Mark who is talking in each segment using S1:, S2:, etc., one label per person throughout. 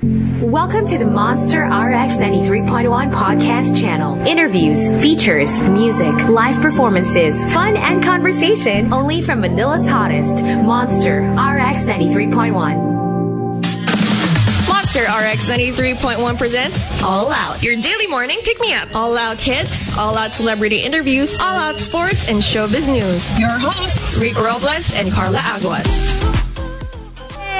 S1: Welcome to the Monster RX 93.1 podcast channel. Interviews, features, music, live performances, fun, and conversation only from Manila's hottest, Monster RX 93.1.
S2: Monster RX 93.1 presents All Out, your daily morning pick me up. All out hits, all out celebrity interviews, all out sports and showbiz news. Your hosts, Rico Robles and Carla Aguas.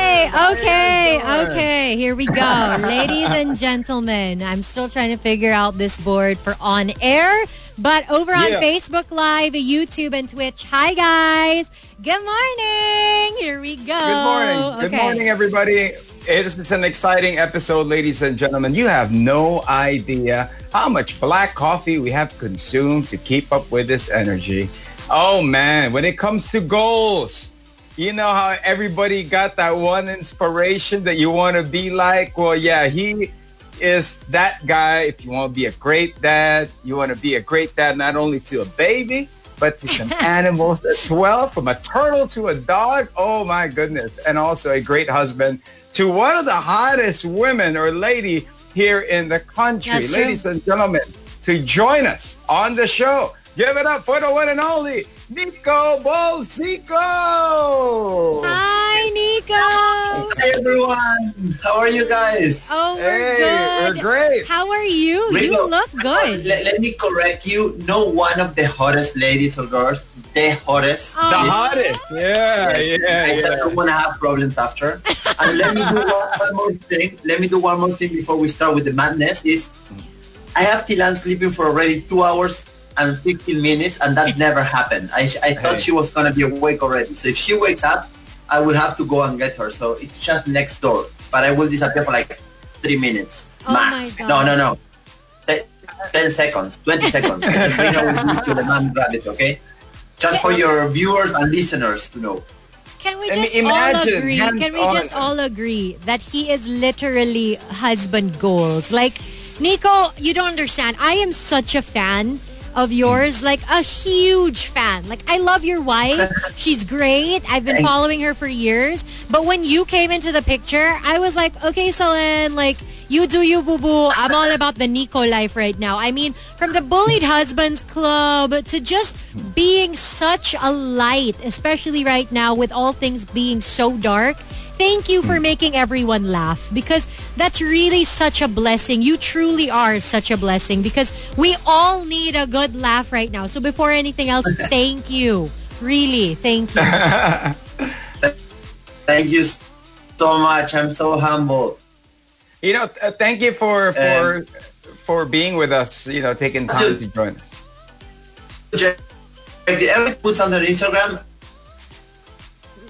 S3: Okay, okay, okay. Here we go. Ladies and gentlemen, I'm still trying to figure out this board for on air. But over on
S4: Yeah.
S3: Facebook Live, YouTube, and Twitch, hi guys. Good morning. Here we go.
S4: Good morning. Good morning, everybody. It is an exciting episode, ladies and gentlemen. You have no idea how much black coffee we have consumed to keep up with this energy. Oh man, when it comes to goals, you know how everybody got that one inspiration that you want to be like? Well, yeah, he is that guy. If you want to be a great dad, you want to be a great dad not only to a baby, but to some animals as well, from a turtle to a dog. Oh my goodness. And also a great husband to one of the hottest women or lady here in the country.
S3: That's true.
S4: Ladies and gentlemen, to join us on the show. Give it up for the one and only Nico Bolzico.
S3: Hi, Nico.
S5: Hi everyone, how are you guys?
S3: Oh, we're
S4: Hey,
S3: good.
S4: we're great.
S3: How are you?
S5: Rico,
S3: You look good.
S5: Let, let me correct you. No one of the hottest ladies or girls, the hottest.
S3: Oh.
S4: The
S5: is-
S4: hottest. Yeah, yeah,
S5: I
S4: yeah.
S5: don't want to have problems after. And let me do one, one more thing. Let me do one more thing before we start with the madness. Is I have Thylane sleeping for already two hours and 15 minutes, and that never happened. I, I thought
S4: Hey.
S5: she was gonna be awake already. So if she wakes up, I will have to go and get her. So it's just next door, but I will disappear for like three minutes
S3: Oh
S5: max. No, no, no. Ten, 10 seconds, 20 seconds. Just bring her with me to the man rabbit, okay? Just for your viewers and listeners to know.
S3: Can we
S4: I mean,
S3: just all agree? Can we just all agree that he is literally husband goals? Like, Nico, you don't understand. I am such a fan of yours, like a huge fan. Like, I love your wife. She's great. I've been following her for years. But when you came into the picture, I was like, okay, Solen, like, you do you, boo boo. I'm all about the Nico life right now. I mean, from the Bullied Husbands Club to just being such a light, especially right now with all things being so dark. Thank you for making everyone laugh because that's really such a blessing. You truly are such a blessing because we all need a good laugh right now. So before anything else, thank you. Really, thank you.
S5: Thank you so much. I'm so humble.
S4: You know, th- thank you for for for being with us. You know, taking time to join us.
S5: Check the every puts on their Instagram.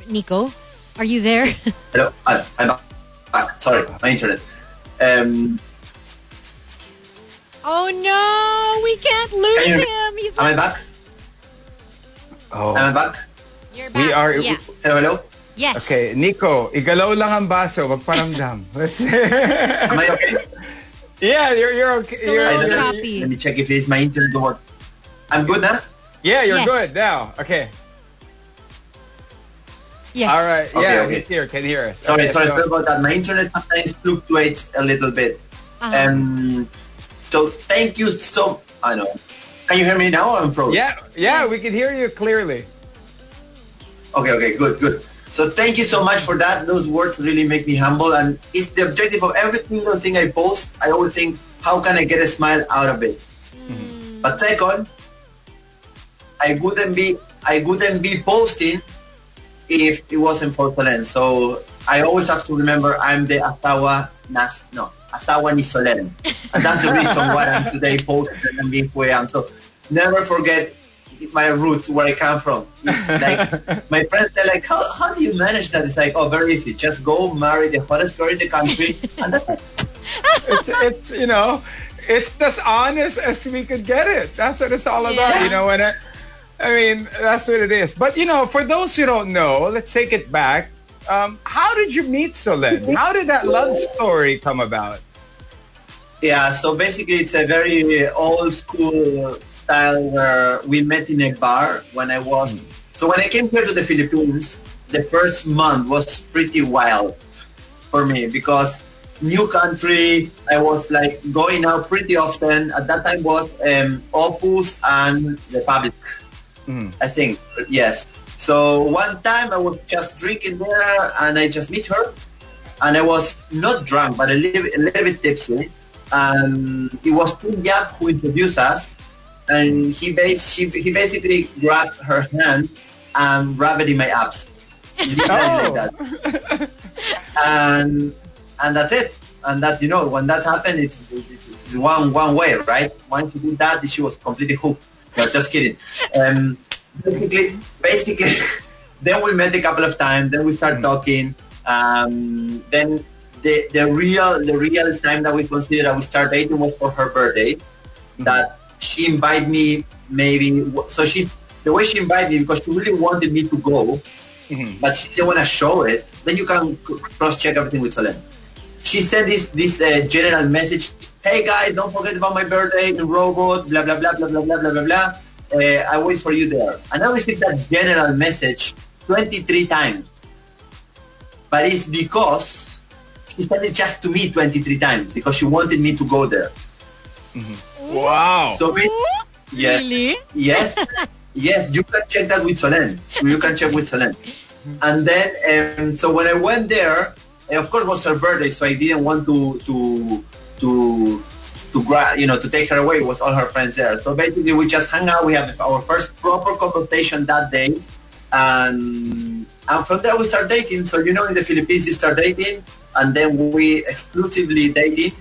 S3: Nico, are you there?
S5: Hello, I, I'm back. Sorry, my internet. Um,
S3: oh no, we can't
S5: Can
S3: lose
S5: you
S3: him. He's
S5: am I back?
S4: Oh,
S5: Am I back?
S3: you're
S4: we are.
S3: Yeah.
S5: Hello, hello.
S3: Yes.
S4: Okay, Nico, igalaw lang ang baso, magparamdam. Let's-
S5: Am I okay?
S4: yeah, you're you're okay.
S3: It's
S4: You're,
S3: little choppy.
S5: Let me check if it's my internet or what. I'm good now.
S4: yeah, you're
S3: Yes.
S4: good now. Okay.
S3: Yes.
S4: All right.
S5: Okay,
S4: yeah,
S5: okay.
S4: can hear, can hear us.
S5: Sorry,
S4: Okay,
S5: sorry, sorry about that. My internet sometimes fluctuates a little bit.
S3: Uh-huh.
S5: Um, so thank you so. I know. Can you hear me now? I'm froze.
S4: Yeah, yeah, we can hear you clearly.
S5: Okay, okay, good, good. So thank you so much for that. Those words really make me humble, and it's the objective of every single thing I post. I always think, how can I get a smile out of it? But second, I wouldn't be, I wouldn't be posting if it wasn't for Solen. So I always have to remember I'm the asawa nas no asawa ni Solen, and that's the reason why I'm today posting and being who I am. So never forget my roots, where I come from. It's like my friends they're like, how, how do you manage that? It's like, oh, very easy. Just go marry the hottest girl in the country, and that's it.
S4: It's it's you know, it's as honest as we could get it. That's what it's all about.
S3: Yeah.
S4: You know, when I, I mean, that's what it is. But you know, for those who don't know, let's take it back. Um, how did you meet Solen? How did that love story come about?
S5: Yeah, so basically it's a very old school style where we met in a bar when I was so when I came here to the Philippines, the first month was pretty wild for me because new country. I was like going out pretty often. At that time was um, Opus and the Republiq, I think. Yes. So one time I was just drinking there and I just meet her and I was not drunk but a little, a little bit tipsy. And it was Tim Yap who introduced us and he, bas- she, he basically grabbed her hand and rubbed it in my abs.
S4: Oh.
S5: like that. and and that's it. And that you know when that happened, it's, it's, it's one one way, right? Once you did that, she was completely hooked. No, just kidding. Um, basically, basically, then we met a couple of times. Then we started talking. Um, then the the real the real time that we considered that we started dating was for her birthday. That she invited me maybe so she the way she invited me because she really wanted me to go but she didn't want to show it, then you can cross check everything with Solen. She sent this this uh, general message. Hey guys, don't forget about my birthday, the robot, blah blah blah blah blah blah blah blah blah. Uh, I wait for you there. And I received that general message 23 times. But it's because she sent it just to me 23 times because she wanted me to go there.
S4: Wow.
S5: So we, yes,
S3: Really?
S5: Yes, yes, you can check that with Solen. You can check with Solen. And then, um, so when I went there, of course, it was her birthday, so I didn't want to to to to gra- you know to take her away. Was all her friends there. So basically, we just hung out. We have our first proper conversation that day, and and from there we start dating. So you know, in the Philippines, you start dating, and then we exclusively dating,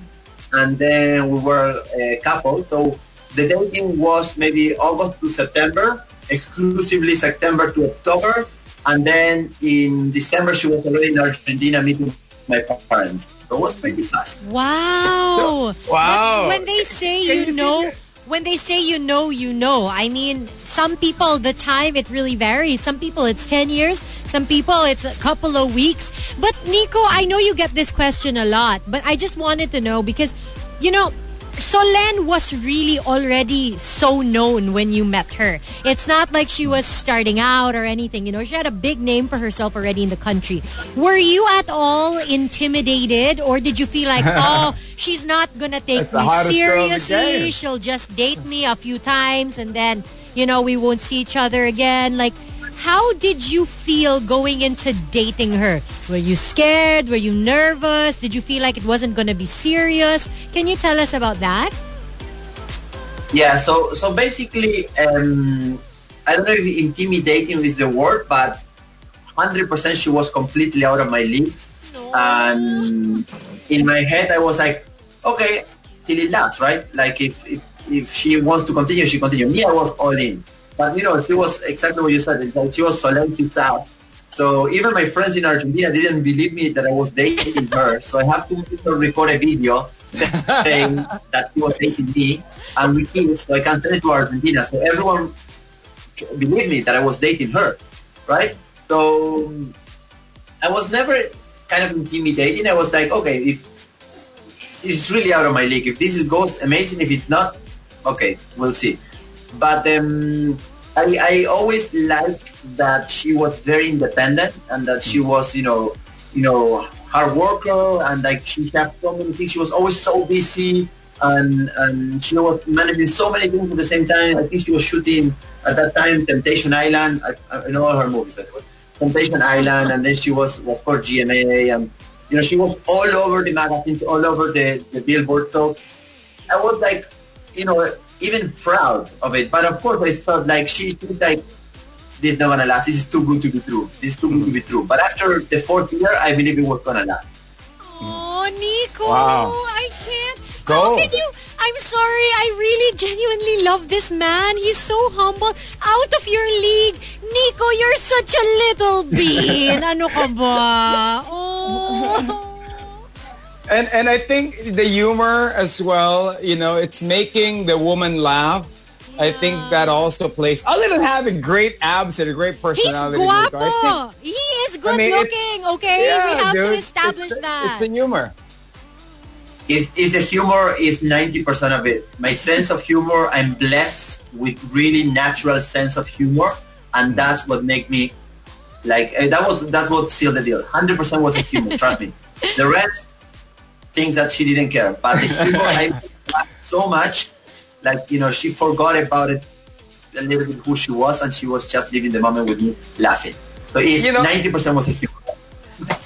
S5: and then we were a couple. So the dating was maybe August to September, exclusively September to October, and then in December she was already in Argentina meeting my parents. So it was pretty fast.
S3: Wow.
S4: So- wow.
S3: When, when they say you
S4: you
S3: know, when they say you know, you know. I mean, some people the time it really varies. Some people it's 10 years, some people it's a couple of weeks. But Nico, I know you get this question a lot, but I just wanted to know because you know, Solen was really already so known when you met her. It's not like she was starting out or anything. You know, she had a big name for herself already in the country. Were you at all intimidated or did you feel like, oh, she's not gonna take me
S4: hottest girl in the
S3: seriously. She'll just date me a few times and then, you know, we won't see each other again. Like, how did you feel going into dating her? Were you scared? Were you nervous? Did you feel like it wasn't going to be serious? Can you tell us about that?
S5: Yeah, so so basically, um, I don't know if intimidating is the word, but 100% she was completely out of my league. And in my head, I was like, okay, till it lasts, right? Like if, if, if she wants to continue, she continue. Me, I was all in. But you know, she was exactly what you said. It's like she was Solenki fast. So even my friends in Argentina didn't believe me that I was dating her. So I have to record a video saying that she was dating me and we kissed, so I can send it to Argentina. So everyone believed me that I was dating her, right? So I was never kind of intimidating. I was like, okay, if it's really out of my league, if this is goes amazing. If it's not, okay, we'll see. But um, I, I always liked that she was very independent and that she was, you know, you know, hard worker and like she had so many things. She was always so busy and and she was managing so many things at the same time. I think she was shooting at that time Temptation Island. I, I know all her movies, by the way. Temptation Island, and then she was of course GMA, and you know she was all over the magazines, all over the the billboard. So I was like, you know, even proud of it. But of course, I thought like she, she's like, this is not gonna last. This is too good to be true. This is too good to be true. But after the fourth year, I believe it was gonna last.
S3: Oh, Nico,
S4: Wow.
S3: I can't.
S4: Go.
S3: How can you? I'm sorry. I really genuinely love this man. He's so humble. Out of your league. Nico, you're such a little bean. ano ka ba? Oh.
S4: And and I think the humor as well, you know, it's making the woman laugh. I think that also plays. Other than having great abs and a great
S3: He's
S4: personality, Nico, I
S3: guapo.
S4: think-
S3: He is good
S4: I mean,
S3: looking. okay? we have
S4: dude,
S3: to establish
S4: it's,
S3: that.
S4: It's the humor.
S5: is, is the humor is 90% of it. My sense of humor, I'm blessed with really natural sense of humor. And that's what make me like, eh, that was, that's what sealed the deal. 100% was a humor, trust me. The rest, things that she didn't care. But the humor, I laughed so much, like you know, she forgot about it a little bit who she was, and she was just living the moment with me, laughing. So it's
S4: You know-
S5: ninety percent was a humor.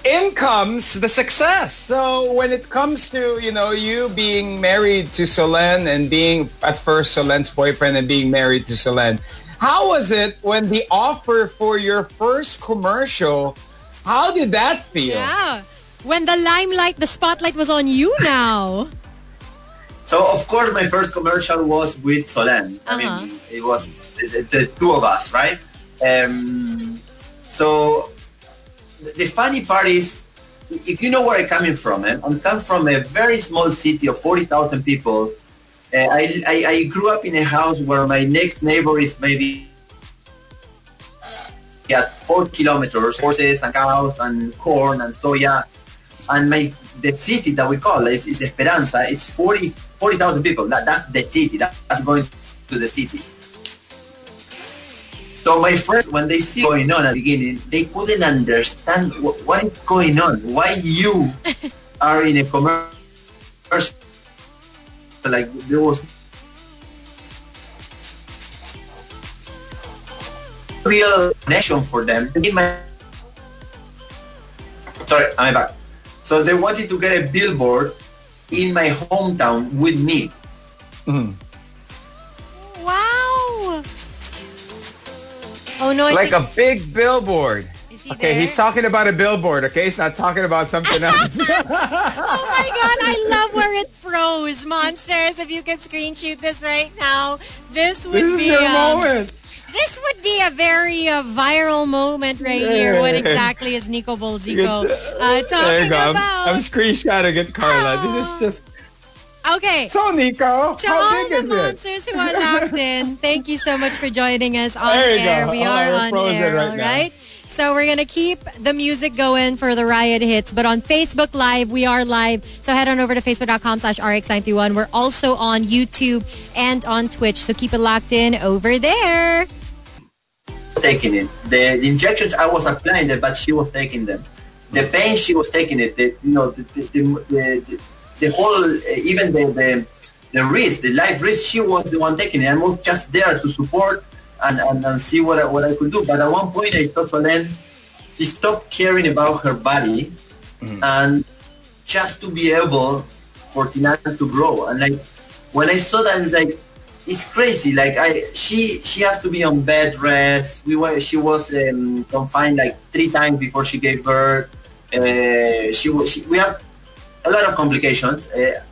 S4: in comes the success. So when it comes to, you know, you being married to Solen and being at first Solen's boyfriend and being married to Solen, how was it when the offer for your first commercial, how did that feel?
S3: Yeah. When the limelight, the spotlight was on you now.
S5: So of course, my first commercial was with Solen. I
S3: Uh-huh.
S5: mean, it was the, the, the two of us, right? Um, so the funny part is, if you know where I'm coming from, eh? I'm come from a very small city of forty thousand people. Uh, I, I I grew up in a house where my next neighbor is maybe at four kilometers, horses and cows and corn and soya and my the city that we call is, is Esperanza. It's 40 40,000 people. That, that's the city. That, that's going to the city. So my friends, when they see going on at the beginning, they couldn't understand what, what is going on. Why you are in a commercial? Like there was real connection for them. In my sorry, I'm back. So they wanted to get a billboard in my hometown with me.
S3: Wow. Oh no, I
S4: Like
S3: think,
S4: a big billboard.
S3: is he
S4: Okay,
S3: there?
S4: he's talking about a billboard, okay? He's not talking about something else.
S3: Oh my god, I love where it froze. Monsters, if you could screen shoot this right now, this would
S4: this is
S3: be
S4: your
S3: um,
S4: moment.
S3: This would be a very uh, viral moment right here. What exactly is Nico Bolzico uh, talking
S4: go. I'm,
S3: about?
S4: I'm screenshotting it, Carla. This is just
S3: okay.
S4: so Nico.
S3: To
S4: How
S3: all
S4: big
S3: the
S4: is it?
S3: monsters who are locked in, thank you so much for joining us on
S4: There you
S3: air.
S4: go.
S3: We
S4: Oh,
S3: are on air,
S4: right
S3: all
S4: now.
S3: right? So we're gonna keep the music going for the riot hits, but on Facebook Live, we are live. So head on over to facebook.com slash rx931. We're also on YouTube and on Twitch, so keep it locked in over there.
S5: Taking it. The, the injections I was applying them, but she was taking them. The pain she was taking it. The, you know the the, the, the, whole uh, even the, the the risk, the life risk. She was the one taking it. I was just there to support and, and, and see what I, what I could do. But at one point I saw Solen. She stopped caring about her body and just to be able for Tina to grow. And like when I saw that, I was like, it's crazy. Like I, she, she has to be on bed rest. We were, she was um, confined like three times before she gave birth. Uh, she she, we have a lot of complications. Uh,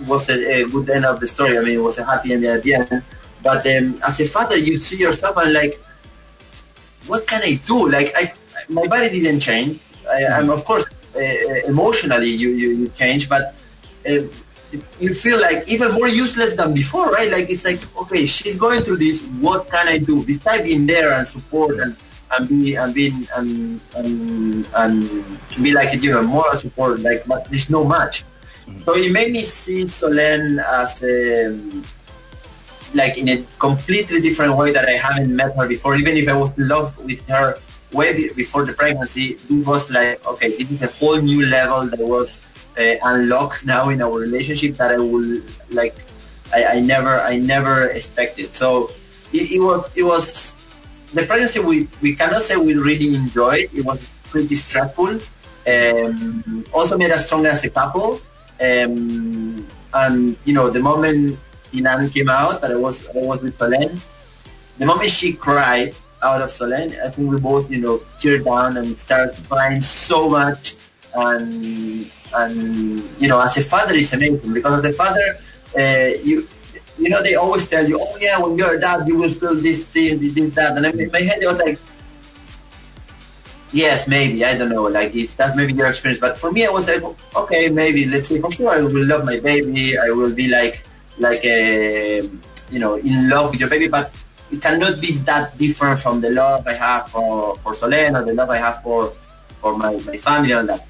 S5: it was a, a good end of the story. I mean, it was a happy end at the end. But um, as a father, you see yourself and like, what can I do? Like, I, my body didn't change. I, I'm of course uh, emotionally you, you you change, but uh, you feel like even more useless than before, right? Like it's like okay, she's going through this. What can I do? Besides being there and support and and be and being and and and be like you know moral support. Like, but there's no match. Mm-hmm. So it made me see Solen as a like in a completely different way that I haven't met her before. Even if I was in love with her way before the pregnancy, it was like, okay, this is a whole new level that was uh, unlocked now in our relationship that I will like. I, I never, I never expected. So it, it was, it was the pregnancy. We we cannot say we really enjoyed. It was pretty stressful. Um, also made us stronger as a couple. Um, and you know, the moment Inan came out that I was I was with Solen, the moment she cried out of Solen, I think we both, you know, teared down and started crying so much. And and you know, as a father, it's amazing because as a father, uh, you you know, they always tell you, oh yeah, when you're a dad, you will feel this thing, this, this, that. And in my head, it was like, yes, maybe, I don't know, like it's that's maybe your experience. But for me, I was like, okay, maybe, let's see. For sure, I will love my baby. I will be like, like a, you know, in love with your baby. But it cannot be that different from the love I have for for Solen or the love I have for for my, my family and that.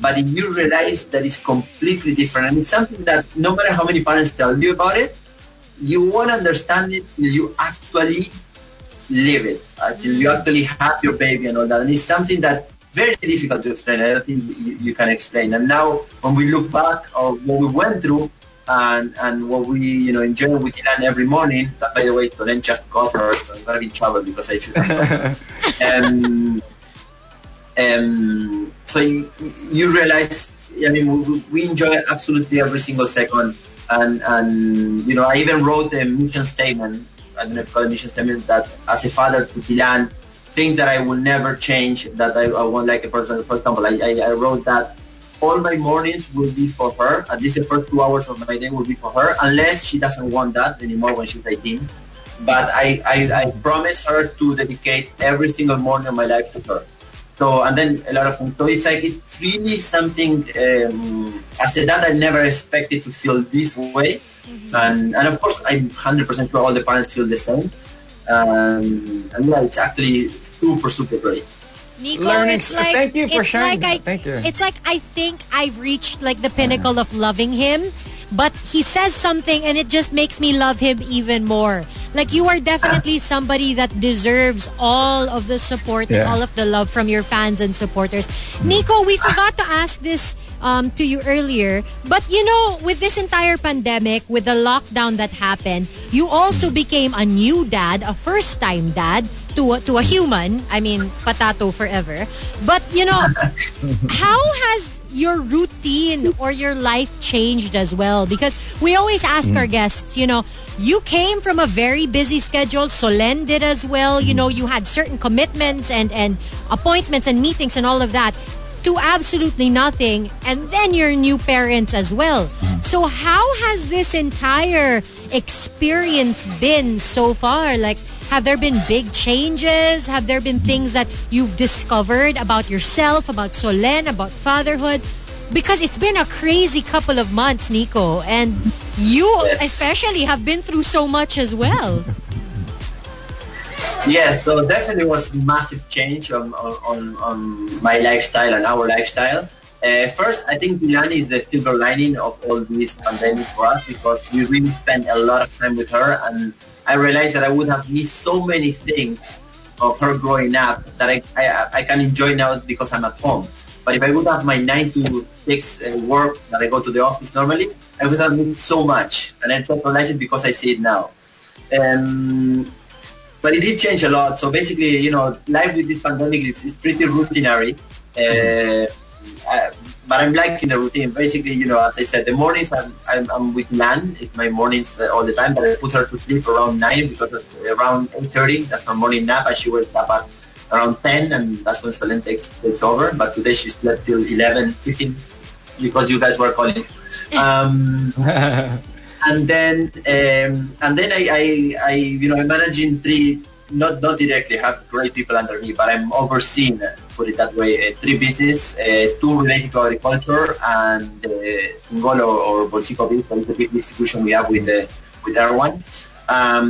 S5: But if you realize that it's completely different, and it's something that no matter how many parents tell you about it, you won't understand it till you actually live it, until you actually have your baby and all that. And it's something that very difficult to explain. I don't think you, you can explain. And now, when we look back of what we went through and and what we you know enjoy with Ilan every morning. That, by the way, Tolen just her. So I'm gonna be in trouble because I should. Have um, um, so you, you realize. I mean, we, enjoy absolutely every single second, and and you know, I even wrote a mission statement. I don't know if called a mission statement that as a father to Pilan, things that I will never change. That I, I want like a person. For example, I, I, I wrote that all my mornings will be for her. At least the first two hours of my day will be for her, unless she doesn't want that anymore when she's 18. But I, I, I promise her to dedicate every single morning of my life to her. So, and then a lot of things. So it's like, it's really something, um, as a dad, I never expected to feel this way. Mm-hmm. And, and of course, I'm 100% sure all the parents feel the same. Um, and yeah, it's actually super, super great.
S3: Nico, Learning. it's like
S4: thank you for sharing.
S3: Like I,
S4: thank you.
S3: It's like I think I've reached like the pinnacle of loving him, but he says something and it just makes me love him even more. Like you are definitely somebody that deserves all of the support yeah. and all of the love from your fans and supporters. Nico, we forgot to ask this um, to you earlier, but you know, with this entire pandemic, with the lockdown that happened, you also became a new dad, a first-time dad to a, to a human. I mean, patato forever. But you know, how has your routine or your life changed as well? Because we always ask mm. our guests, you know, you came from a very busy schedule. Solen did as well. You know, you had certain commitments and and appointments and meetings and all of that to absolutely nothing and then you're new parents as well. Mm. So how has this entire experience been so far? Like have there been big changes? Have there been things that you've discovered about yourself, about Solen, about fatherhood? Because it's been a crazy couple of months, Nico, and you yes. especially have been through so much as well.
S5: Yes, so definitely was massive change on, on, on my lifestyle and our lifestyle. Uh, first, I think Milani is the silver lining of all this pandemic for us because we really spent a lot of time with her and I realized that I would have missed so many things of her growing up that I, I, I can enjoy now because I'm at home. But if I would have my nine to six uh, work that I go to the office normally, I would have missed so much. And I just realized it because I see it now. Um, but it did change a lot. So basically, you know, life with this pandemic is, is pretty routinary. Uh, but I'm liking the routine. Basically, you know, as I said, the mornings I'm, I'm, I'm with Nan. It's my mornings all the time. But I put her to sleep around nine because around eight thirty that's my morning nap, and she wakes up at around ten, and that's when Solen takes takes over. But today she slept till 11, 15 because you guys were calling. Um, and then um, and then I, I, I you know I'm managing three not not directly have great people under me, but I'm overseeing, put it that way, uh, three pieces, uh, two related to agriculture and uh, Ngolo or Bolzico Beef, the big distribution we have with the with everyone. Um,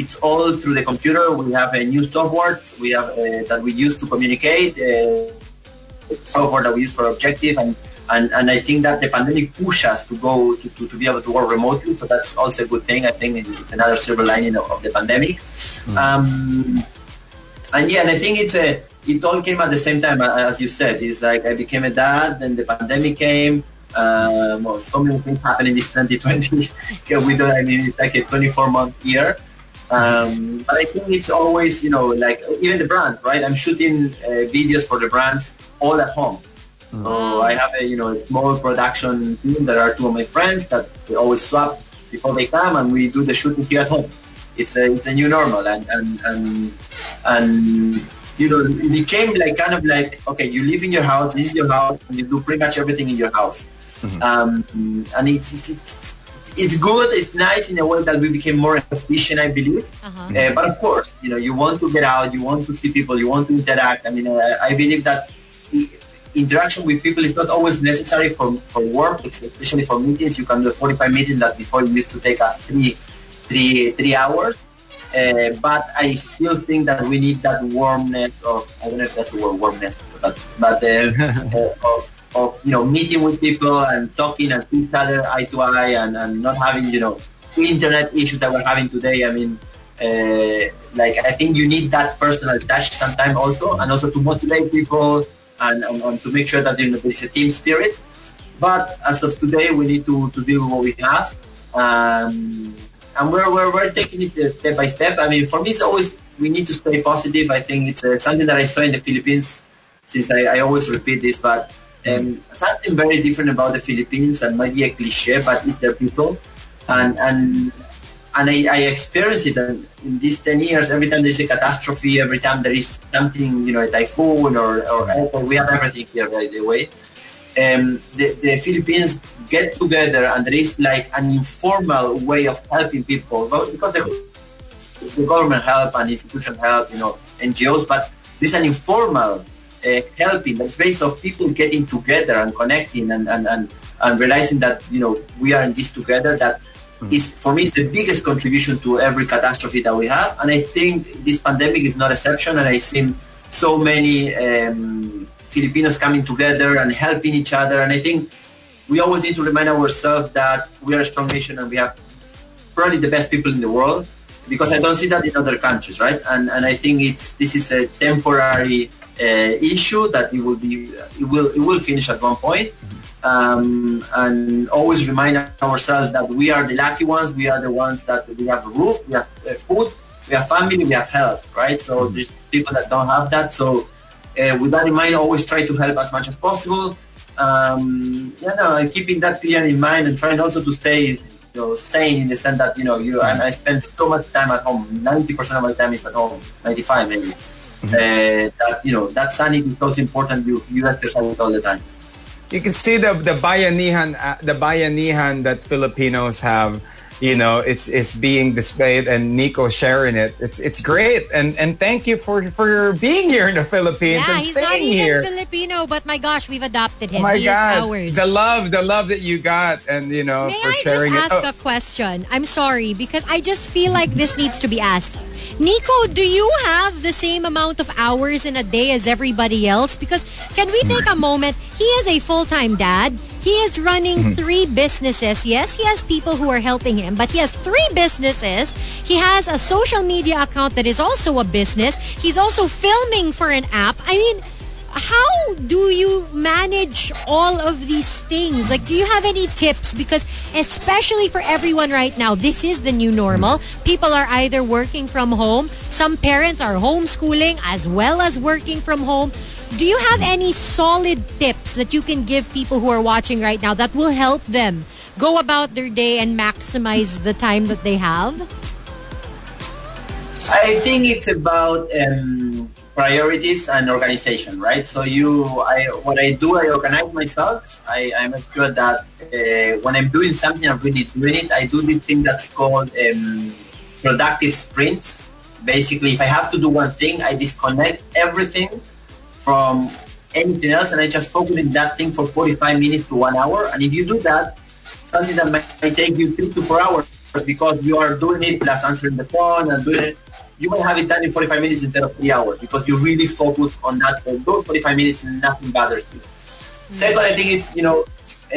S5: it's all through the computer. We have a new software we have uh, that we use to communicate, uh, software that we use for objective and and, and I think that the pandemic pushed us to go to, to, to, be able to work remotely. So that's also a good thing. I think it's another silver lining of, of the pandemic. Mm. Um, and yeah, and I think it's a it all came at the same time as you said. It's like I became a dad, then the pandemic came. Um, well, so many things happened in this 2020. we don't. I mean, it's like a 24 month year. Um, but I think it's always, you know, like even the brand, right? I'm shooting uh, videos for the brands all at home. Mm. So I have a you know a small production team. There are two of my friends that we always swap before they come, and we do the shooting here at home. It's a it's a new normal, and and and and you know it became like kind of like okay, you live in your house. This is your house, and you do pretty much everything in your house. Mm-hmm. Um, and it's, it's, it's it's good. It's nice in a way that we became more efficient, I believe. Uh-huh. Uh, but of course, you know, you want to get out, you want to see people, you want to interact. I mean, uh, I believe that interaction with people is not always necessary for, for work, especially for meetings. You can do a 45 meetings that before used to take us three, three, three hours. Uh, but I still think that we need that warmness of I don't know if that's the word warmness, but but uh, uh, of, of you know meeting with people and talking and each other eye to eye and, and not having you know internet issues that we're having today. I mean, uh, like I think you need that personal touch sometimes also, and also to motivate people and, and, and to make sure that you know, there is a team spirit. But as of today, we need to, to deal with what we have. Um, and we're, we're, we're taking it step by step. I mean, for me, it's always, we need to stay positive. I think it's uh, something that I saw in the Philippines, since I, I always repeat this, but um, something very different about the Philippines and maybe a cliche, but it's their people. And, and, and I, I experience it in, in these 10 years. Every time there's a catastrophe, every time there is something, you know, a typhoon or, or, or we have everything here, by the way. Um, the, the Philippines get together and there is like an informal way of helping people but because the, the government help and institution help, you know, NGOs, but there's an informal uh, helping, the base of people getting together and connecting and, and, and, and realizing that, you know, we are in this together that is for me is the biggest contribution to every catastrophe that we have. And I think this pandemic is not exception. And I've seen so many um, Filipinos coming together and helping each other. And I think we always need to remind ourselves that we are a strong nation and we have probably the best people in the world because I don't see that in other countries, right? And and I think it's this is a temporary uh, issue that it will be it will it will finish at one point. Um, and always remind ourselves that we are the lucky ones. We are the ones that we have a roof, we have uh, food, we have family, we have health, right? So there's people that don't have that. So uh, with that in mind, always try to help as much as possible. Um, you know, keeping that clear in mind and trying also to stay you know, sane in the sense that, you know, you and I spend so much time at home. 90% of my time is at home, 95 maybe. Uh, that, you know, that sanity is so important. You, you exercise it all the time.
S4: You can see the the bayanihan uh, the bayanihan that Filipinos have. You know, it's it's being displayed, and Nico sharing it. It's it's great, and and thank you for for being here in the Philippines
S3: Yeah,
S4: and
S3: he's not
S4: staying
S3: even
S4: here.
S3: Filipino, but my gosh, we've adopted him.
S4: My
S3: he ours.
S4: the love, the love that you got, and you know,
S3: May I just ask
S4: it. Oh,
S3: a question? I'm sorry because I just feel like this needs to be asked. Nico, do you have the same amount of hours in a day as everybody else? Because can we take a moment? He is a full-time dad. He is running
S4: Mm-hmm.
S3: three businesses. Yes, he has people who are helping him, but he has three businesses. He has a social media account that is also a business. He's also filming for an app. I mean, how do you manage all of these things? Like, do you have any tips? Because, especially for everyone right now, this is the new normal. People are either working from home, some parents are homeschooling as well as working from home. Do you have any solid tips that you can give people who are watching right now that will help them go about their day and maximize the time that they have?
S5: I think it's about um, priorities and organization, right? So you, I, what I do, I organize myself. I, I make sure that uh, when I'm doing something, I'm really doing it. I do this thing that's called um, productive sprints. Basically, if I have to do one thing, I disconnect everything from anything else, and I just focus on that thing for 45 minutes to one hour. And if you do that, something that might, take you three to four hours because you are doing it plus answering the phone and doing it, you will have it done in 45 minutes instead of three hours because you really focus on that. For those 45 minutes, nothing bothers you. Second, I think it's you know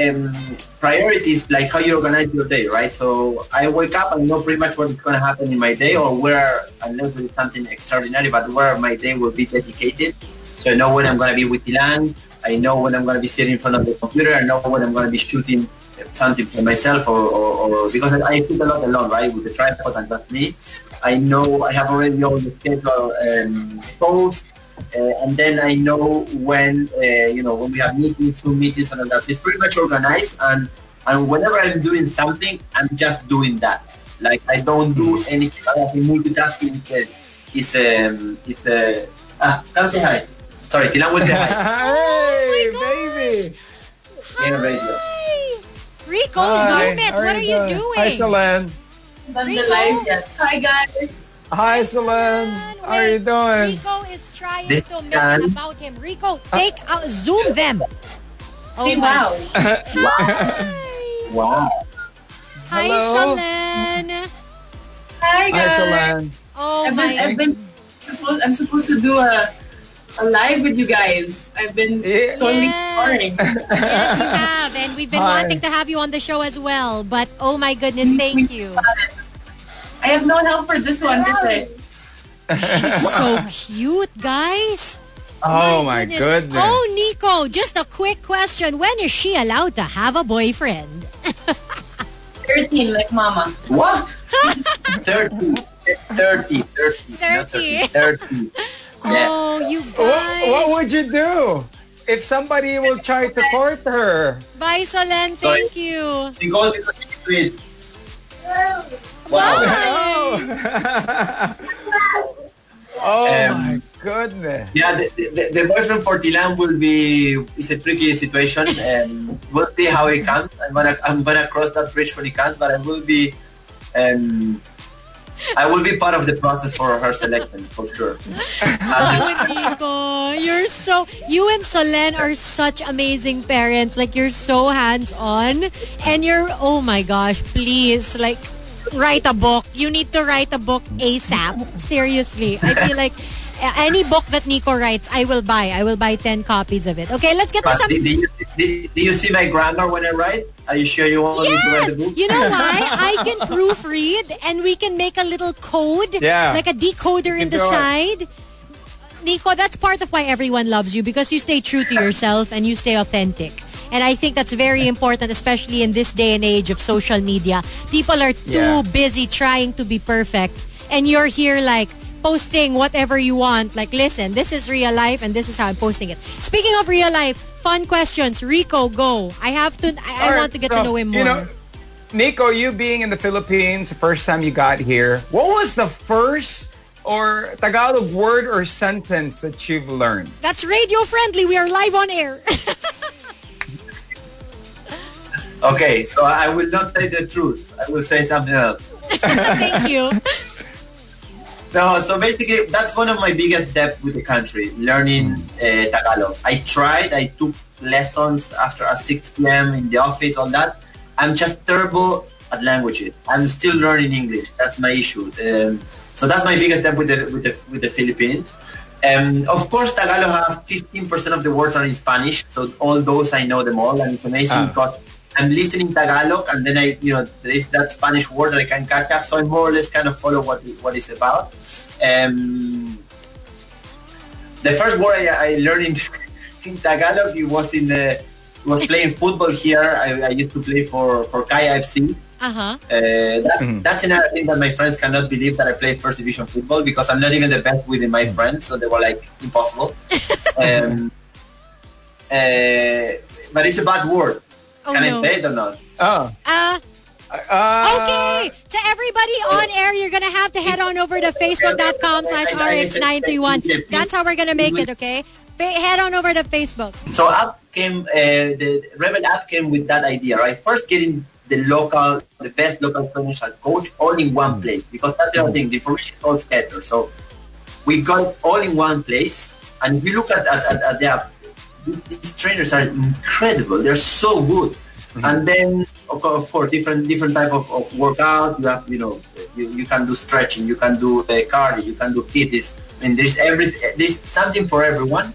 S5: um, priorities like how you organize your day, right? So I wake up and know pretty much what's going to happen in my day, or where unless is something extraordinary, but where my day will be dedicated. So I know when I'm going to be with Ilan. I know when I'm going to be sitting in front of the computer. I know when I'm going to be shooting something for myself, or, or, or because I, I shoot a lot alone, right, with the tripod and that's me. I know I have already all the schedule um, posts. Uh, and then I know when uh, you know when we have meetings, Zoom meetings, and all that. So it's pretty much organized, and and whenever I'm doing something, I'm just doing that. Like I don't do anything. I think multitasking is um, it's a ah. Come say hi. Sorry, Thylane will say hi.
S4: hey,
S3: Oh
S4: baby.
S5: In radio.
S3: Hi! Rico,
S4: Hi,
S3: zoom it.
S4: how
S3: What are you doing?
S4: Hi, Solen.
S6: on the
S3: Rico?
S6: live yet. Hi guys.
S4: Hi, Solen. How are you doing?
S3: Rico is trying
S5: This
S3: to make
S5: guy-
S3: about him. Rico, take out, zoom them. Oh
S6: Hey, wow.
S3: Hi.
S5: Wow.
S3: Hi,
S4: Hello.
S3: Solen.
S6: Hi
S4: Hi,
S6: guys.
S3: Oh
S6: I've
S3: my.
S6: been, I've been I'm supposed to do a a live with you guys. I've been
S4: Yeah.
S6: totally
S3: Yes.
S6: ignoring.
S3: yes, you have. And we've been
S4: Hi.
S3: wanting to have you on the show as well. But oh my goodness, thank you.
S6: I have no help for this one today.
S3: She's so cute, guys.
S4: Oh my goodness.
S3: Oh, Nico, just a quick question. When is she allowed to have a boyfriend?
S6: 13, like mama.
S5: What? 30. 30. 30. not
S3: 30.
S5: 30. Yes.
S3: Oh, you guys.
S4: What, what would you do if somebody will try to court her?
S3: Bye, Solen. Thank you.
S5: She goes because she's sweet.
S3: Bye.
S4: Oh
S5: Um,
S4: my goodness.
S5: Yeah, the, the, the boyfriend for Thylane will be it's a tricky situation, and we'll see how it comes. I'm gonna I'm gonna cross that bridge when it comes, but I will be, um, I will be part of the process for her selection for sure.
S3: Oh, Nico, you're so you and Solen are such amazing parents. Like you're so hands-on and you're oh my gosh, please like write a book. You need to write a book ASAP. Seriously. I feel like any book that Nico writes, I will buy. I will buy 10 copies of it. Okay, let's get to
S5: But
S3: some
S5: do, do you, do, do you see my grammar when I write? Are you sure you want me to write
S3: Yes!
S5: the book?
S3: You know why? I can proofread and we can make a little code.
S4: Yeah.
S3: Like a decoder in the
S4: do it.
S3: side. Nico, that's part of why everyone loves you because you stay true to yourself and you stay authentic. And I think that's very important, especially in this day and age of social media. People are too
S4: Yeah.
S3: busy trying to be perfect. And you're here like posting whatever you want. Like, listen, this is real life and this is how I'm posting it. Speaking of real life, fun questions. Rico, go. I have to, I, I
S4: All
S3: want to get
S4: so,
S3: to know him more.
S4: You know, Nico, you being in the Philippines, the first time you got here, what was the first or Tagalog word or sentence that you've learned?
S3: That's radio friendly. We are live on air.
S5: Okay, so I will not say the truth. I will say something else.
S3: Thank you.
S5: No, so basically, that's one of my biggest debt with the country, learning uh, Tagalog. I tried, I took lessons after at 6 p.m. in the office, all that. I'm just terrible at languages. I'm still learning English. That's my issue. Um, so that's my biggest debt with the with the with the Philippines. Um, of course, Tagalog have 15% of the words are in Spanish, so all those I know them all, and it's amazing
S4: Ah.
S5: because I'm listening Tagalog, and then I, you know, there is that Spanish word that I can catch up, so I more or less kind of follow what what it's about. Um, the first word I, I learned in, in Tagalog it was in the it was playing football here. I, I used to play for for Kaya FC.
S3: Uh-huh.
S5: Uh, that, That's another thing that my friends cannot believe that I play first division football because I'm not even the best within my friends, so they were like impossible. um, uh, but it's a bad word.
S3: Oh,
S5: Can
S3: no.
S5: I say it or not?
S4: Oh,
S3: Uh,
S4: uh,
S3: okay. To everybody on air, you're going to have to head on over to facebook.com slash rx931. That's how we're going to make it, okay? Fa- head on over to Facebook.
S5: So app came, uh, the Rebel app came with that idea, right? First getting the local, the best local financial coach all in one place because that's the other thing. The information is all scattered. So we got all in one place. And if you look at, at, at, at the app, these trainers are incredible. They're so good. And then, of course, of course, different different type of, of workout. You have, you know, you, you can do stretching, you can do uh, cardio, you can do fitness. And there's every there's something for everyone.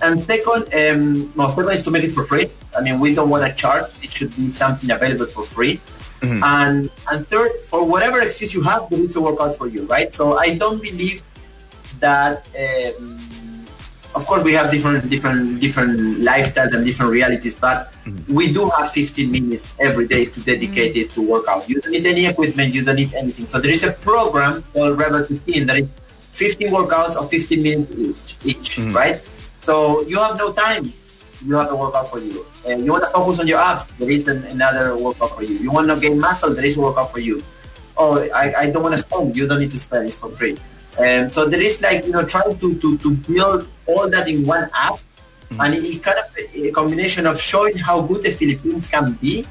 S5: And second, um, no, second is to make it for free. I mean, we don't want to charge. It should be something available for free. And and third, for whatever excuse you have, there is a workout for you, right? So I don't believe that. Um, of course, we have different different different lifestyles and different realities, but mm-hmm. we do have 15 minutes every day to dedicate it to workout. You don't need any equipment. You don't need anything. So there is a program called Rebel 15 that is 15 workouts of 15 minutes each, each mm-hmm. right? So you have no time. You have a workout for you. And you want to focus on your abs. There is an, another workout for you. You want to gain muscle. There is a workout for you. Oh, I, I don't want to spend. You don't need to spend. It's for free. Um, so there is like you know trying to to, to build all that in one app, and it, it kind of a combination of showing how good the Philippines can be,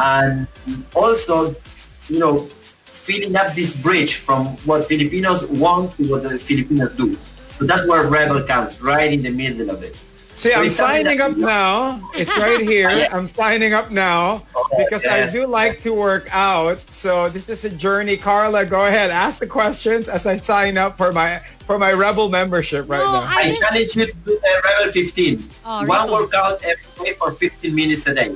S5: and also you know filling up this bridge from what Filipinos want to what the Filipinos do. So that's where Rebel comes, right in the middle of it.
S4: See, I'm signing up now. It's right here. I'm signing up now because I do like to work out. So this is a journey. Carla, go ahead. Ask the questions as I sign up for my for my Rebel membership right
S3: No,
S4: now.
S3: I
S5: I
S3: just-
S5: challenge you to do the Rebel 15.
S3: Oh,
S5: One
S3: Rico.
S5: workout every day for 15 minutes a day.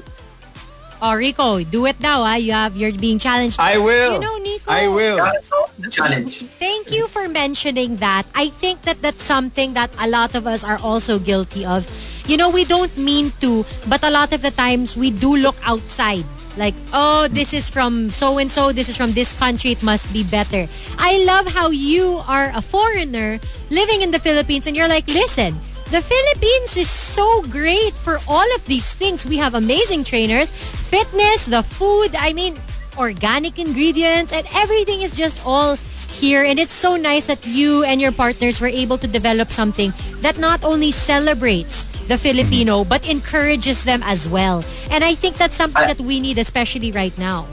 S3: Oh, Rico, do it now. Ah. You have, you're being challenged.
S4: I will.
S3: You know, Nico.
S4: I will.
S5: Yeah, so the challenge.
S3: Thank you for mentioning that. I think that that's something that a lot of us are also guilty of. You know, we don't mean to, but a lot of the times we do look outside. Like, oh, this is from so and so, this is from this country, it must be better. I love how you are a foreigner living in the Philippines and you're like, listen, the Philippines is so great for all of these things. We have amazing trainers, fitness, the food, I mean, organic ingredients, and everything is just all here. And it's so nice that you and your partners were able to develop something that not only celebrates the mhm. Filipino, but encourages them as well. And I think that's something
S5: I-
S3: that we need, especially right now.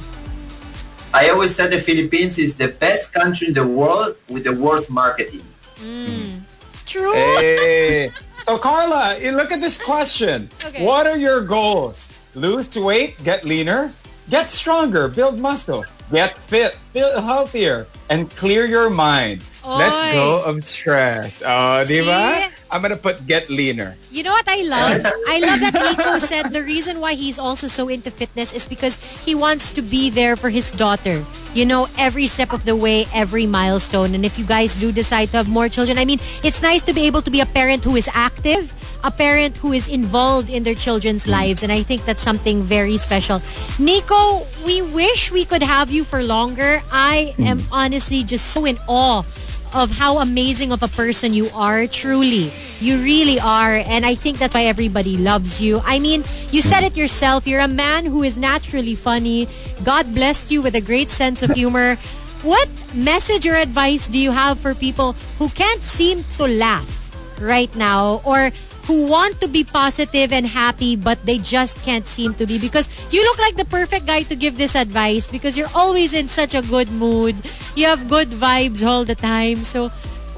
S5: I always said the Philippines is the best country in the world with the worst marketing. Mm.
S3: True.
S4: Hey. So Carla, you look at this question.
S3: Okay.
S4: What are your goals? Lose weight, get leaner, get stronger, build muscle, get fit, feel healthier, and clear your mind. Let
S3: Oy.
S4: go of stress. Oh, di ba? I'm gonna put get leaner.
S3: You know what I love? I love that Nico said the reason why he's also so into fitness is because he wants to be there for his daughter. You know, every step of the way, every milestone. And if you guys do decide to have more children, I mean, it's nice to be able to be a parent who is active, a parent who is involved in their children's lives. And I think that's something very special. Nico, we wish we could have you for longer. I am hmm. honestly just so in awe of how amazing of a person you are truly you really are and i think that's why everybody loves you i mean you said it yourself you're a man who is naturally funny god blessed you with a great sense of humor what message or advice do you have for people who can't seem to laugh right now or who want to be positive and happy but they just can't seem to be. Because you look like the perfect guy to give this advice because you're always in such a good mood. You have good vibes all the time. So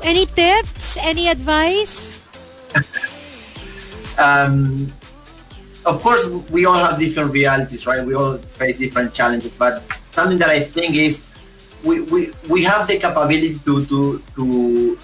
S3: any tips? Any advice?
S5: Um, of course, we all have different realities, right? We all face different challenges, but something that I think is we, we, we have the capability to, to, to,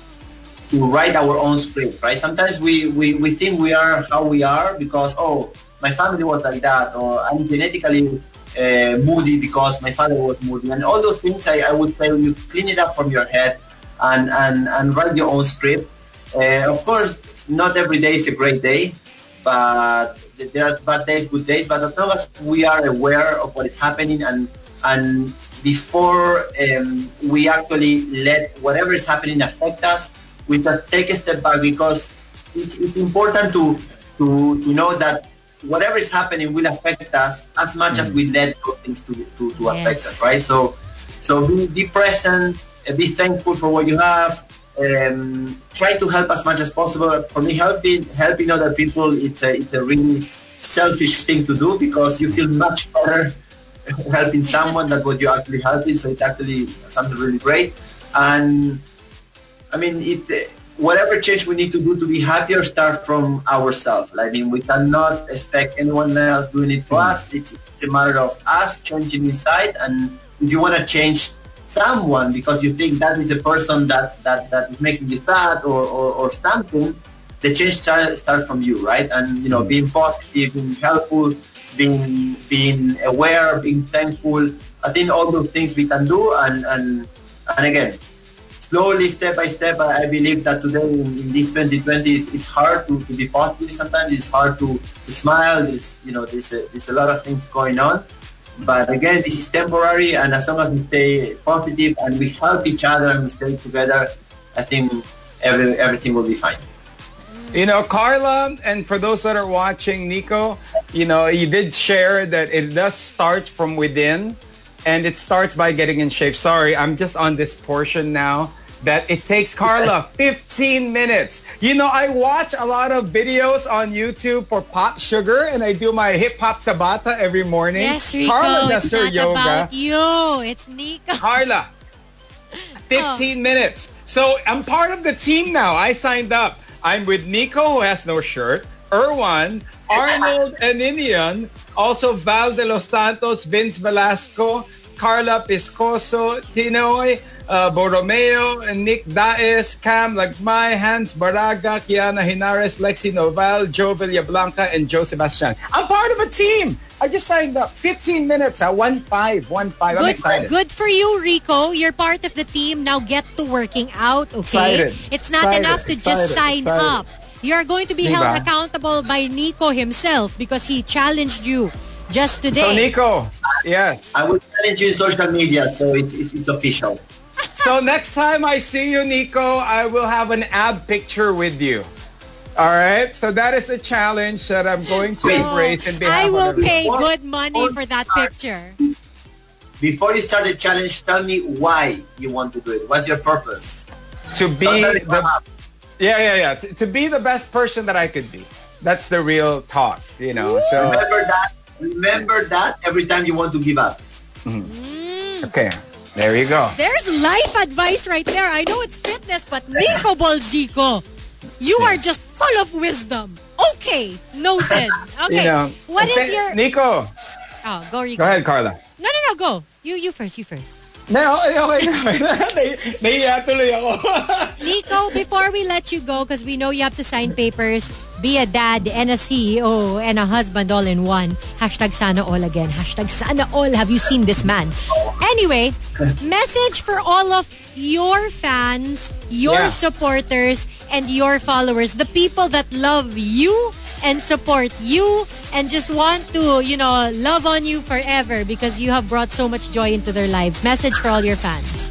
S5: to write our own script, right? Sometimes we, we, we think we are how we are because, oh, my family was like that, or I'm genetically uh, moody because my father was moody. And all those things, I, I would tell you clean it up from your head and, and, and write your own script. Uh, of course, not every day is a great day, but there are bad days, good days. But as long as we are aware of what is happening and and before um, we actually let whatever is happening affect us, we just take a step back because it's, it's important to, to to know that whatever is happening will affect us as much as we let those things to, to, to affect us, right? So so be, be present, uh, be thankful for what you have. Um, try to help as much as possible. For me, helping helping other people it's a it's a really selfish thing to do because you feel much better helping someone than what you're actually helping. So it's actually something really great. And I mean, it whatever change we need to do to be happier start from ourselves. I mean, we cannot expect anyone else doing it for hmm. us. It's, it's a matter of us changing inside. And if you want to change someone because you think that is the person that, that, that is making you sad or, or, or something, the change starts from you, right? And, you know, hmm. being positive, being helpful, being, being aware, being thankful. I think all those things we can do. And, and, and again, slowly, step by step, I, believe that today in, in this 2020, it's, it's hard to, to be positive sometimes. It's hard to, to smile. There's, you know, there's a, there's a lot of things going on. But again, this is temporary, and as long as we stay positive and we help each other and we stay together, I think every, everything will be fine.
S4: You know, Carla, and for those that are watching, Nico, you know, you did share that it does start from within and it starts by getting in shape. Sorry, I'm just on this portion now that it takes Carla 15 minutes. You know, I watch a lot of videos on YouTube for Pop Sugar and I do my hip hop tabata every morning.
S3: yes rico
S4: Carla does
S3: it's
S4: her
S3: not
S4: yoga.
S3: about you it's nico
S4: Carla, 15 minutes. So I'm part of the team now. I signed up. I'm with Nico, who has no shirt, Erwan, Arnold and Inian, also Val de los Santos, Vince Velasco, Carla Piscoso, Tinoy, uh, Borromeo, and Nick Daes, Cam Lagmay, Hans Baraga, Kiana Hinares, Lexi Noval, Joe Villablanca, and Joe Sebastian. I'm part of a team. I just signed up. 15 minutes, uh, 1-5, 1-5. I'm
S3: Good,
S4: excited.
S3: good for you, Rico. You're part of the team. Now get to working out, okay?
S4: Excited.
S3: It's not
S4: Excited.
S3: enough to just sign
S4: Excited.
S3: up. You're going to be
S4: Diba?
S3: held accountable by Nico himself because he challenged you just today.
S4: So, Nico, yes.
S5: I will challenge you in social media, so it's, it's, it's official.
S4: So next time I see you, Nico, I will have an ab picture with you. All right. So that is a challenge that I'm going to
S5: Wait.
S4: embrace and behalf
S3: I will pay
S5: Before-
S3: good money for that
S5: before-
S3: picture.
S5: Before you start the challenge, tell me why you want to do it. What's your purpose?
S4: to be
S5: Don't let it come
S4: the yeah yeah yeah to, to be the best person that I could be. That's the real talk, you know. So
S5: Remember that. Remember that every time you want to give up. Mm-hmm. Mm.
S4: okay, there you go.
S3: There's life advice right there. I know it's fitness, but Nico Bolzico, you are just full of wisdom. Okay, noted. Okay,
S4: You know.
S3: what is your?
S4: Nico?
S3: Oh, go Rico.
S4: Go ahead, Carla.
S3: No, no, no. Go. You, you first. You first.
S4: No, okay, okay. Nahi- Nahiya tuloy ako.
S3: Nico, before we let you go, because we know you have to sign papers, be a dad and a CEO and a husband all in one. Hashtag sana all again. Hashtag sana all. Have you seen this man? Anyway, message for all of your fans, your
S4: Yeah.
S3: supporters, and your followers, the people that love you and support you and just want to, you know, love on you forever because you have brought so much joy into their lives. Message for all your fans.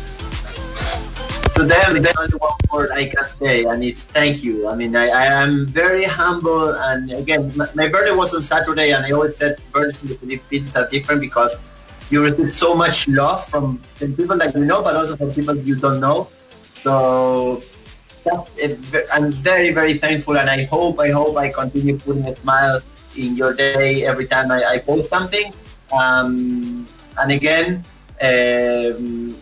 S5: To them, there's only one word I can say, and it's thank you. I mean, I, I am very humble, and again, my, my birthday was on Saturday, and I always said birthdays in the Philippines are different because you receive so much love from, people that you know, but also from people you don't know. So I'm very, very thankful, and I hope, I hope I continue putting a smile in your day every time I, I post something. Um, and again, um,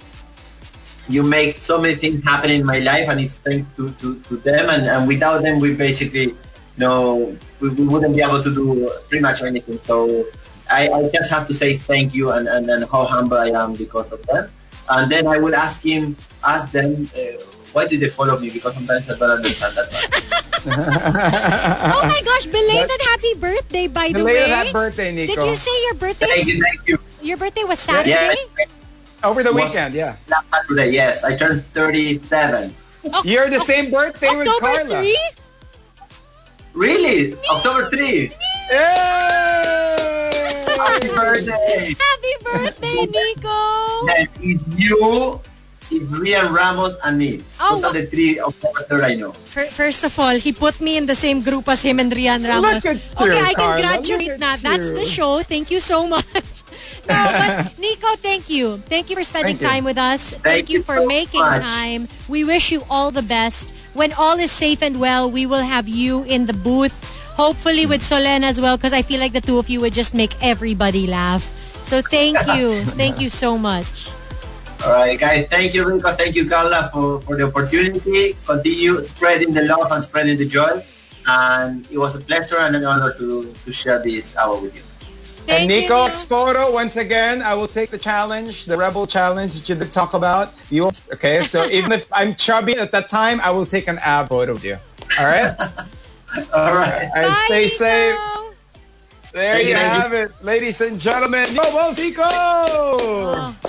S5: you make so many things happen in my life, and it's thanks to, to, to them. And, and without them, we basically, know, we, we wouldn't be able to do pretty much anything. So I, I just have to say thank you and, and, and how humble I am because of them. And then I would ask him, ask them, uh, why do they follow me? Because sometimes I don't understand that.
S3: Oh my gosh, belated happy birthday by the
S4: Belated
S3: way.
S4: happy birthday, Nico.
S3: Did you say your birthday
S5: Thank you, thank you.
S3: your birthday was Saturday?
S5: Yes,
S4: Over the
S5: Was-
S4: weekend, yeah.
S5: last Saturday, yes. I turned 37.
S4: You're the same birthday with
S3: October
S4: Carla.
S3: 3?
S5: Really? October 3.
S4: Yay!
S5: Happy birthday.
S3: Happy birthday, Nico!
S5: And it's you, it's Rhian Ramos, and me.
S3: Oh,
S5: Those are the three October 3rd I know.
S3: First of all, he put me in the same group as him and Rhian Ramos.
S4: Look at
S3: okay,
S4: you,
S3: I can
S4: Carla.
S3: graduate now.
S4: at
S3: That's the show. Thank you so much. No, but Nico, thank you. Thank you for spending
S4: Thank you.
S3: time with us. Thank,
S5: Thank
S3: you
S5: you
S3: for
S5: so
S3: making
S5: much.
S3: time. We wish you all the best. When all is safe and well, we will have you in the booth. Hopefully with Solen as well, because I feel like the two of you would just make everybody laugh. So thank you. thank you so much.
S5: All right, guys. Thank you, Rico. Thank you, Carla, for, for the opportunity. Continue spreading the love and spreading the joy. And it was a pleasure and an honor to, to share this hour with you.
S3: Thank
S4: and Nico
S3: Nico.
S4: Expoto, once again, I will take the challenge, the rebel challenge that you did talk about. You okay? So even if I'm chubby at that time, I will take an ab photo with you. All right.
S5: All right.
S4: And
S3: Bye,
S4: stay
S3: Nico.
S4: safe. There
S5: Thank
S4: you
S5: you, thank you.
S4: have it, ladies and gentlemen. Yo, Bolzico!
S3: Oh.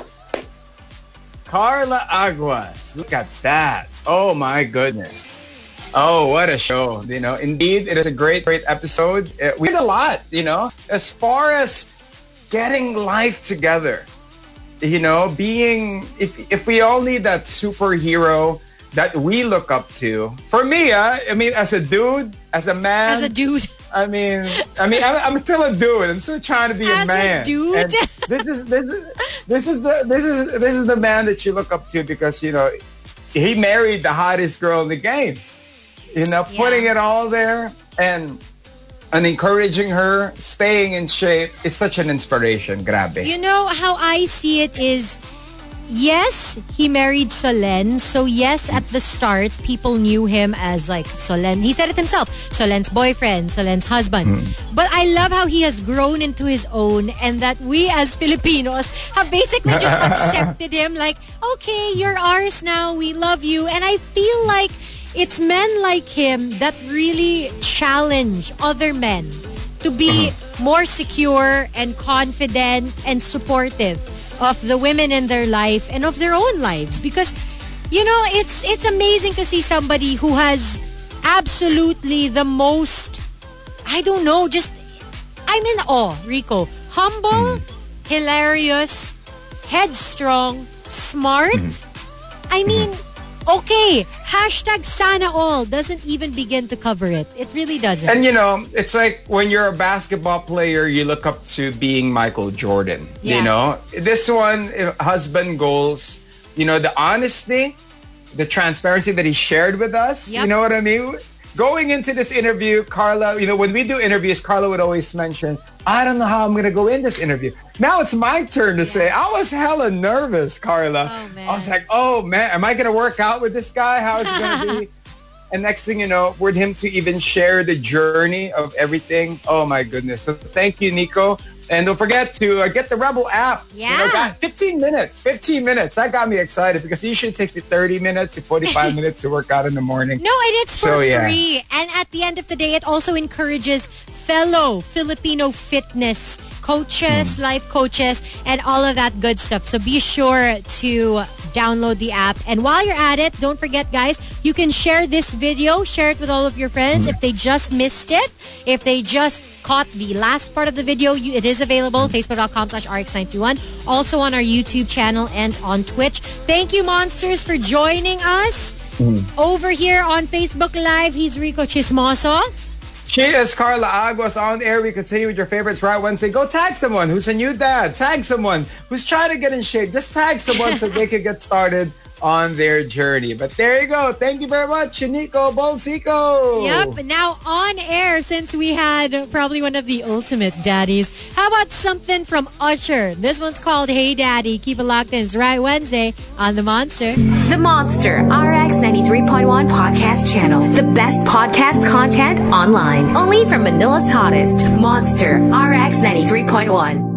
S4: Carla Aguas. Look at that. Oh my goodness. Oh, what a show. You know, indeed, it is a great, great episode. Uh, we did a lot, you know, as far as getting life together. You know, being, if, if we all need that superhero that we look up to. For me, uh, I mean, as a dude, as a man.
S3: As a dude.
S4: I mean, I mean, I'm, I'm still a dude. I'm still trying to be
S3: As
S4: a
S3: a
S4: man.
S3: dude?
S4: And this is this is this is the this is this is the man that you look up to because you know he married the hottest girl in the game. You know,
S3: Yeah.
S4: putting it all there and and encouraging her, staying in shape. It's such an inspiration. Grabe.
S3: You know how I see it is yes, he married Solen. So yes, at the start, people knew him as like Solen. He said it himself, Solen's boyfriend, Solen's husband. Hmm. But I love how he has grown into his own and that we as Filipinos have basically just accepted him like, okay, you're ours now. We love you. And I feel like it's men like him that really challenge other men to be hmm. more secure and confident and supportive of the women in their life and of their own lives. Because you know it's it's amazing to see somebody who has absolutely the most I don't know just I'm in awe Rico. Humble mm-hmm. hilarious headstrong smart. Mm-hmm. I mean mm-hmm. Okay hashtag sana all doesn't even begin to cover it it really doesn't
S4: And you know, it's like when you're a basketball player, you look up to being Michael Jordan.
S3: Yeah.
S4: You know, this one, uh, husband goals. You know, the honesty, the transparency that he shared with us.
S3: Yep.
S4: You know what I mean? Going into this interview, Carla, you know, when we do interviews, Carla would always mention, I don't know how I'm going to go in this interview. Now it's my turn to say, I was hella nervous, Carla.
S3: Oh.
S4: I was like, oh man, am I going to work out with this guy? How is it going to be? And next thing you know, for him to even share the journey of everything. Oh my goodness. So thank you, Nico. And don't forget to uh, get the Rebel app. You know,
S3: Yeah.
S4: guys, 15 minutes. 15 minutes. That got me excited because usually it usually takes me 30 minutes to 45 minutes to work out in the morning.
S3: No, and it's for
S4: So, yeah.
S3: free. And at the end of the day, it also encourages fellow Filipino fitness coaches,
S4: Hmm.
S3: life coaches, and all of that good stuff. So be sure to download the app. And while you're at it, don't forget, guys, you can share this video, share it with all of your friends. If they just missed it, if they just caught the last part of the video, you, it is available, facebook.com slash rx921. Also on our YouTube channel and on Twitch. Thank you, Monsters, for joining us. Mm. Over here on Facebook Live, he's Rico Chismoso.
S4: She is Carla Aguas on air. We continue with your favorites right Wednesday. Go tag someone who's a new dad. Tag someone who's trying to get in shape. Just tag someone so they can get started on their journey. But there you go. Thank you very much, Nico Bolzico.
S3: Yep. Now on air, since we had probably one of the ultimate daddies, how about something from Usher? This one's called Hey Daddy. Keep it locked in. It's right Wednesday on The Monster.
S1: The Monster RX 93.1 podcast channel. The best podcast content online. Only from Manila's hottest. Monster RX 93.1.